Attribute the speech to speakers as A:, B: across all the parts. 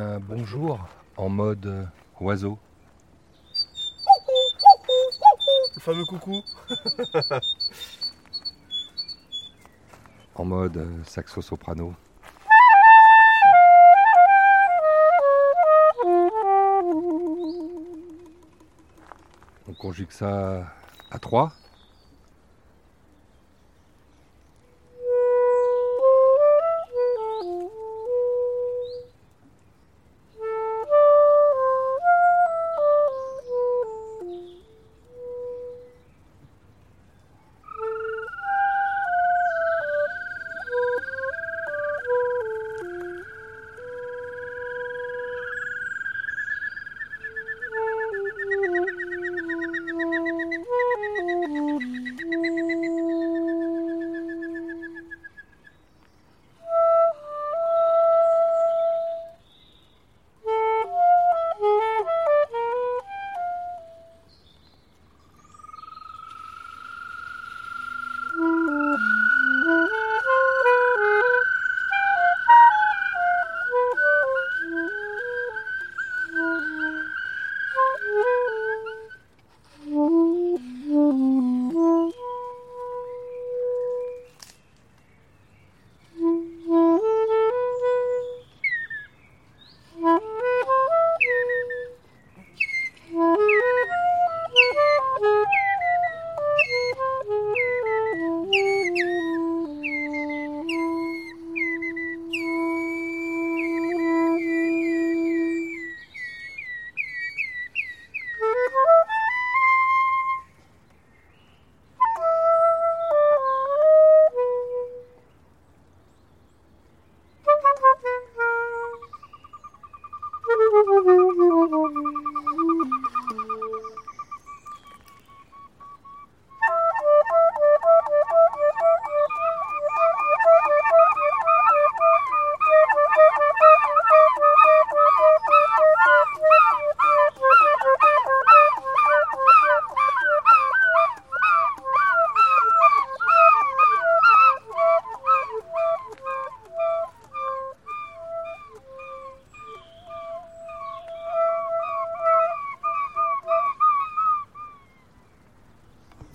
A: Bonjour en mode euh, oiseau.
B: Le fameux coucou.
A: En mode euh, saxo-soprano. On conjugue ça à 3.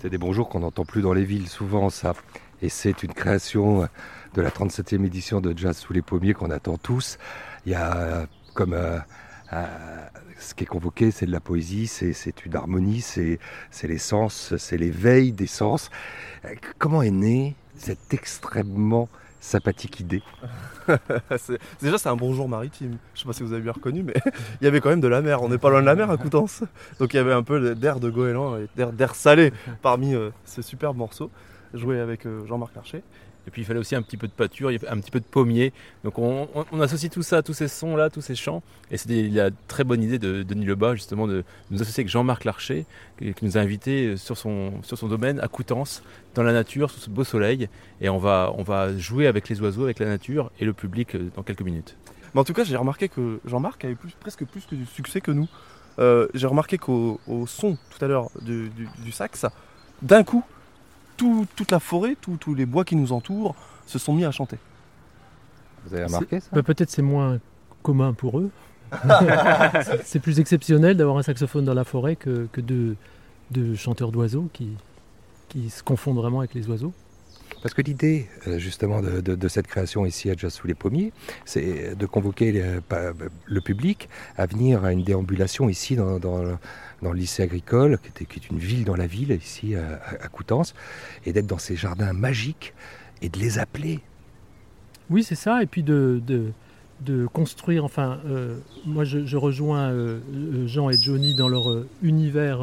A: C'est des bonjours qu'on n'entend plus dans les villes souvent ça. Et c'est une création de la 37e édition de Jazz sous les pommiers qu'on attend tous. Il y a euh, comme euh, euh, ce qui est convoqué, c'est de la poésie, c'est une harmonie, c'est les sens, c'est l'éveil des sens. Comment est née cette extrêmement sympathique idée
B: Déjà, c'est un bonjour maritime. Je sais pas si vous avez bien reconnu, mais il y avait quand même de la mer. On n'est pas loin de la mer à Coutances. Donc il y avait un peu d'air de goéland et d'air salé parmi euh, ce superbe morceau, joué avec euh, Jean-Marc Larcher.
C: Et puis il fallait aussi un petit peu de pâture, un petit peu de pommier. Donc on, associe tout ça, tous ces sons-là, tous ces chants. Et c'est la très bonne idée de Denis Lebas, justement, de, nous associer avec Jean-Marc Larcher, qui, nous a invités sur son, sur son domaine à Coutances, dans la nature, sous ce beau soleil. Et on va, on va jouer avec les oiseaux, avec la nature et le public euh, dans quelques minutes.
B: Mais en tout cas, j'ai remarqué que Jean-Marc avait presque plus de succès que nous. Euh, j'ai remarqué qu'au son tout à l'heure du, du sax, d'un coup, toute la forêt, tous les bois qui nous entourent se sont mis à chanter.
A: Vous avez remarqué ça?
D: Bah, Peut-être c'est moins commun pour eux. c'est plus exceptionnel d'avoir un saxophone dans la forêt que, que de, de chanteurs d'oiseaux qui, qui se confondent vraiment avec les oiseaux.
A: Parce que l'idée, euh, justement, de, cette création ici à Jazz sous les pommiers, c'est de convoquer le, public à venir à une déambulation ici dans, le lycée agricole, qui, est une ville dans la ville, ici à, Coutances, et d'être dans ces jardins magiques et de les appeler.
D: Oui, c'est ça, et puis de, construire, enfin, euh, moi je, rejoins euh, Jean et Johnny dans leur univers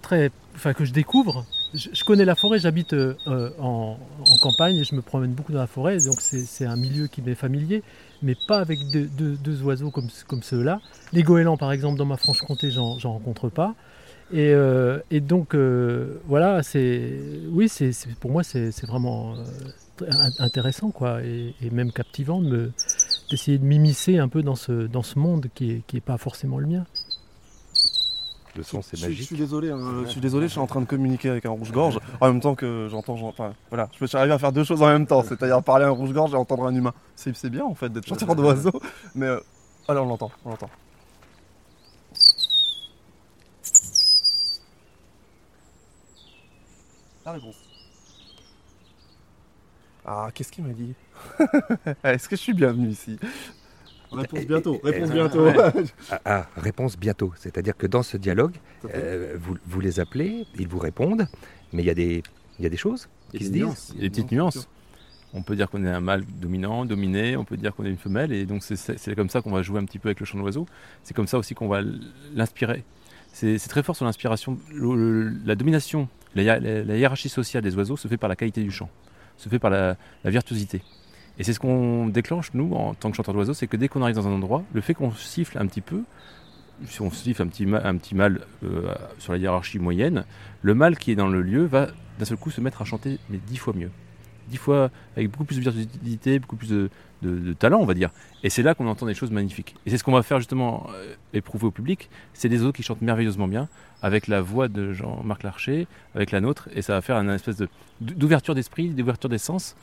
D: très, enfin, que je découvre je, connais la forêt, j'habite euh, euh, en, campagne et je me promène beaucoup dans la forêt, donc c'est un milieu qui m'est familier, mais pas avec deux, oiseaux comme, ceux-là. Les goélands, par exemple, dans ma Franche-Comté, j'en rencontre pas. Et, euh, donc, voilà, c'est oui, c'est pour moi, c'est vraiment intéressant, quoi, et, même captivant d'essayer de m'immiscer un peu dans ce, dans ce monde qui n'est qui est pas forcément le mien.
A: Le son, c'est magique.
B: Je suis désolé, hein, je suis désolé, je suis en train de communiquer avec un rouge-gorge en même temps que j'entends. Enfin, voilà, je me suis arrivé à faire deux choses en même temps, c'est-à-dire parler à un rouge-gorge et entendre un humain. C'est bien en fait d'être chanteur d'oiseau, mais euh, là, on l'entend, on l'entend. La réponse. Ah, qu'est-ce qu'il m'a dit? Est-ce que je suis bienvenu ici? Réponse bientôt, réponse
A: Euh,
B: bientôt.
A: Ah, ah, réponse bientôt. C'est-à-dire que dans ce dialogue, euh, vous, vous les appelez, ils vous répondent, mais il y, a des- il y a des choses qui
C: a
A: se disent.
C: nuances, il y a des petites nuances. On peut dire qu'on est un mâle dominant, dominé, on peut dire qu'on est une femelle, et donc c'est- comme ça qu'on va jouer un petit peu avec le chant de l'oiseau. C'est comme ça aussi qu'on va l'inspirer. C'est c'est très fort sur l'inspiration. La domination, la, la- la hiérarchie sociale des oiseaux se fait par la qualité du chant, se fait par la, la virtuosité. Et c'est ce qu'on déclenche, nous, en tant que chanteur d'oiseaux, c'est que dès qu'on arrive dans un endroit, le fait qu'on siffle un petit peu, si on siffle un petit, un petit mâle euh, sur la hiérarchie moyenne, le mâle qui est dans le lieu va d'un seul coup se mettre à chanter mais dix fois mieux. Dix fois avec beaucoup plus de virtuosité, beaucoup plus de, talent, on va dire. Et c'est là qu'on entend des choses magnifiques. Et c'est ce qu'on va faire justement euh, éprouver au public. C'est des autres qui chantent merveilleusement bien, avec la voix de Jean-Marc Larcher, avec la nôtre, et ça va faire une espèce d'ouverture d'esprit, d'ouverture des sens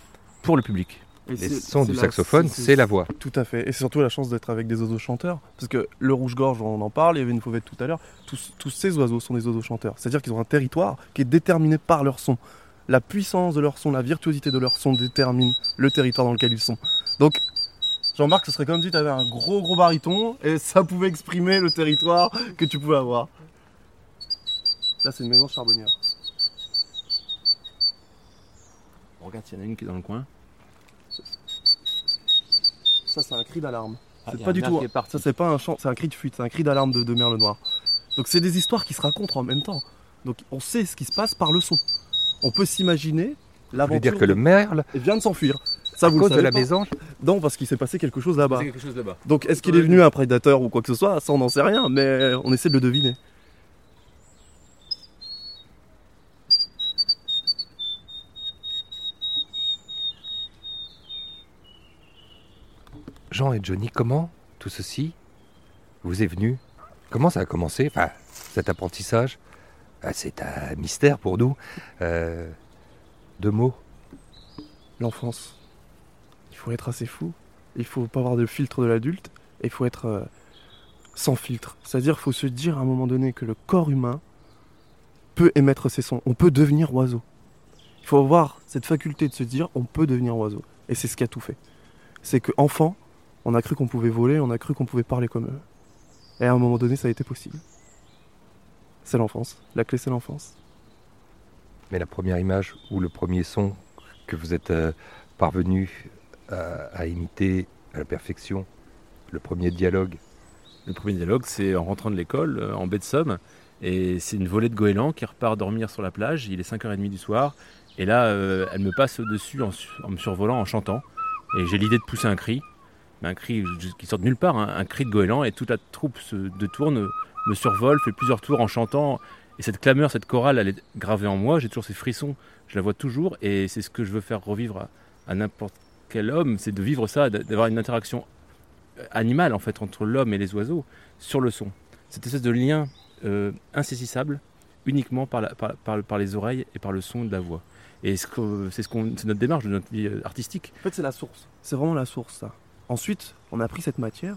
C: pour le public.
B: Et
A: Les sons du
B: la-
A: saxophone, c'est la voix.
B: Tout à fait. Et c'est surtout la chance d'être avec des oiseaux chanteurs. Parce que le rouge-gorge, on en parle, il y avait une fauvette tout à l'heure. Tous, tous ces oiseaux sont des oiseaux chanteurs. C'est-à-dire qu'ils ont un territoire qui est déterminé par leur son. La puissance de leur son, la virtuosité de leur son détermine le territoire dans lequel ils sont. Donc, Jean-Marc, ce serait comme si tu avais un gros gros baryton et ça pouvait exprimer le territoire que tu pouvais avoir. Là, c'est une maison charbonnière.
C: On regarde s'il y en a une qui est dans le coin.
B: Ça, c'est un cri d'alarme.
C: Ah,
B: C'est pas du tout. Ça, c'est pas un chant, c'est un cri de fuite, c'est un cri d'alarme de, de merle noir. Donc, c'est des histoires qui se racontent en même temps. Donc, on sait ce qui se passe par le son. On peut s'imaginer
A: Vous
B: l'aventure.
A: dire que le merle,
B: de- vient de s'enfuir. Ça,
A: à
B: vous le
A: cause de
B: savez
A: la
B: pas
A: mésange,
B: Non, parce qu'il s'est passé quelque chose là-bas.
C: C'est quelque chose là-bas.
B: Donc, est-ce qu'il est venu un prédateur ou quoi que ce soit? Ça, on n'en sait rien, mais on essaie de le deviner.
A: Jean et Johnny, comment tout ceci vous est venu? Comment ça a commencé? Enfin, cet apprentissage? Ah, C'est un mystère pour nous. Euh, deux mots.
B: L'enfance. Il faut être assez fou. Il faut pas avoir de filtre de l'adulte. Il faut être euh, sans filtre. C'est-à-dire qu'il faut se dire à un moment donné que le corps humain peut émettre ses sons. On peut devenir oiseau. Il faut avoir cette faculté de se dire on peut devenir oiseau. Et c'est ce qui a tout fait. C'est que enfant, on a cru qu'on pouvait voler, on a cru qu'on pouvait parler comme eux. Et à un moment donné, ça a été possible. C'est l'enfance. La clé, c'est l'enfance.
A: Mais la première image ou le premier son que vous êtes euh, parvenu à, à imiter à la perfection, le premier dialogue,
C: Le premier dialogue, c'est en rentrant de l'école, euh, en baie de Somme. Et c'est une volée de goélands qui repart dormir sur la plage. Il est 5h30 du soir. Et là, euh, elle me passe au-dessus en, su- en me survolant, en chantant. Et j'ai l'idée de pousser un cri. Mais un cri qui sort de nulle part, hein, un cri de goéland. Et toute la troupe se détourne, me survole, fait plusieurs tours en chantant. Et cette clameur, cette chorale, elle est gravée en moi. J'ai toujours ces frissons. Je la vois toujours. Et c'est ce que je veux faire revivre à, n'importe quel homme. C'est de vivre ça, d'avoir une interaction animale en fait entre l'homme et les oiseaux sur le son. Cette espèce de lien euh, insaisissable uniquement par, par- les oreilles et par le son de la voix. Et c'est notre démarche de notre vie euh, artistique.
B: En fait, c'est la source. C'est vraiment la source, ça. Ensuite, on a pris cette matière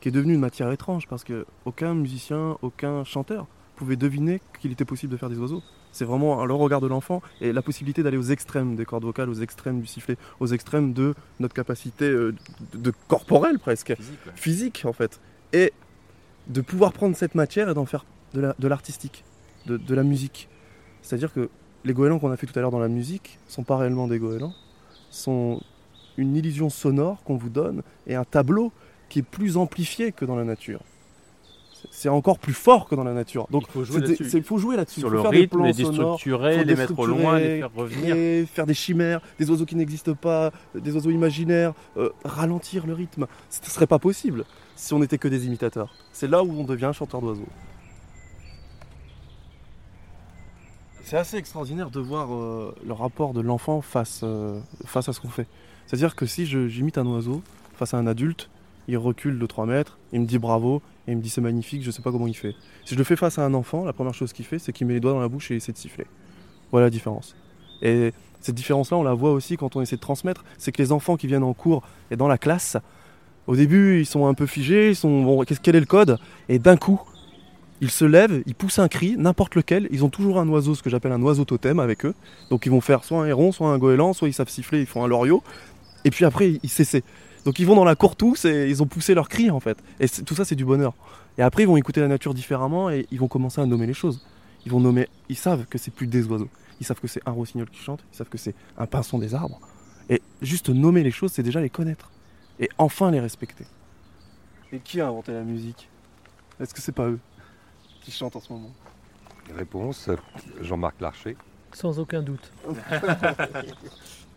B: qui est devenue une matière étrange parce que aucun musicien, aucun chanteur pouvait deviner qu'il était possible de faire des oiseaux. C'est vraiment le regard de l'enfant et la possibilité d'aller aux extrêmes des cordes vocales, aux extrêmes du sifflet, aux extrêmes de notre capacité euh, de, de corporelle presque, physique en fait. Et de pouvoir prendre cette matière et d'en faire de la- de l'artistique, de, de la musique. C'est-à-dire que les goélands qu'on a fait tout à l'heure dans la musique sont pas réellement des goélands, sont une illusion sonore qu'on vous donne et un tableau qui est plus amplifié que dans la nature. C'est- encore plus fort que dans la nature. Donc
C: Il faut jouer
B: c'est des-
C: là-dessus. Sur le
B: faire des
C: rythme,
B: plans
C: les déstructurer, les mettre au loin, les faire revenir.
B: créer, faire des chimères, des oiseaux qui n'existent pas, des oiseaux imaginaires, euh, ralentir le rythme. Ce ne serait pas possible si on n'était que des imitateurs. C'est là où on devient chanteur d'oiseaux. C'est assez extraordinaire de voir euh, le rapport de l'enfant face, euh, face à ce qu'on fait. C'est-à-dire que si j'imite un oiseau face à un adulte, il recule de 3 mètres, il me dit bravo, et il me dit c'est magnifique, je sais pas comment il fait. Si je le fais face à un enfant, la première chose qu'il fait, c'est qu'il met les doigts dans la bouche et essaie de siffler. Voilà la différence. Et cette différence-là, on la voit aussi quand on essaie de transmettre, c'est que les enfants qui viennent en cours et dans la classe Au début, ils sont un peu figés, ils sont bon, quel est le code? Et d'un coup, ils se lèvent, ils poussent un cri, n'importe lequel. Ils ont toujours un oiseau, ce que j'appelle un oiseau totem avec eux. Donc ils vont faire soit un héron, soit un goéland, soit ils savent siffler, ils font un loriot. Et puis après, ils cessent. Donc ils vont dans la cour tous et ils ont poussé leur cri en fait. Et tout ça, c'est du bonheur. Et après, ils vont écouter la nature différemment et ils vont commencer à nommer les choses. Ils vont nommer, ils savent que c'est plus des oiseaux. Ils savent que c'est un rossignol qui chante, ils savent que c'est un pinson des arbres. Et juste nommer les choses, c'est déjà les connaître. Et enfin les respecter. Et qui a inventé la musique? Est-ce que c'est pas eux qui chantent en ce moment?
A: Réponse Jean-Marc Larcher.
D: Sans aucun doute.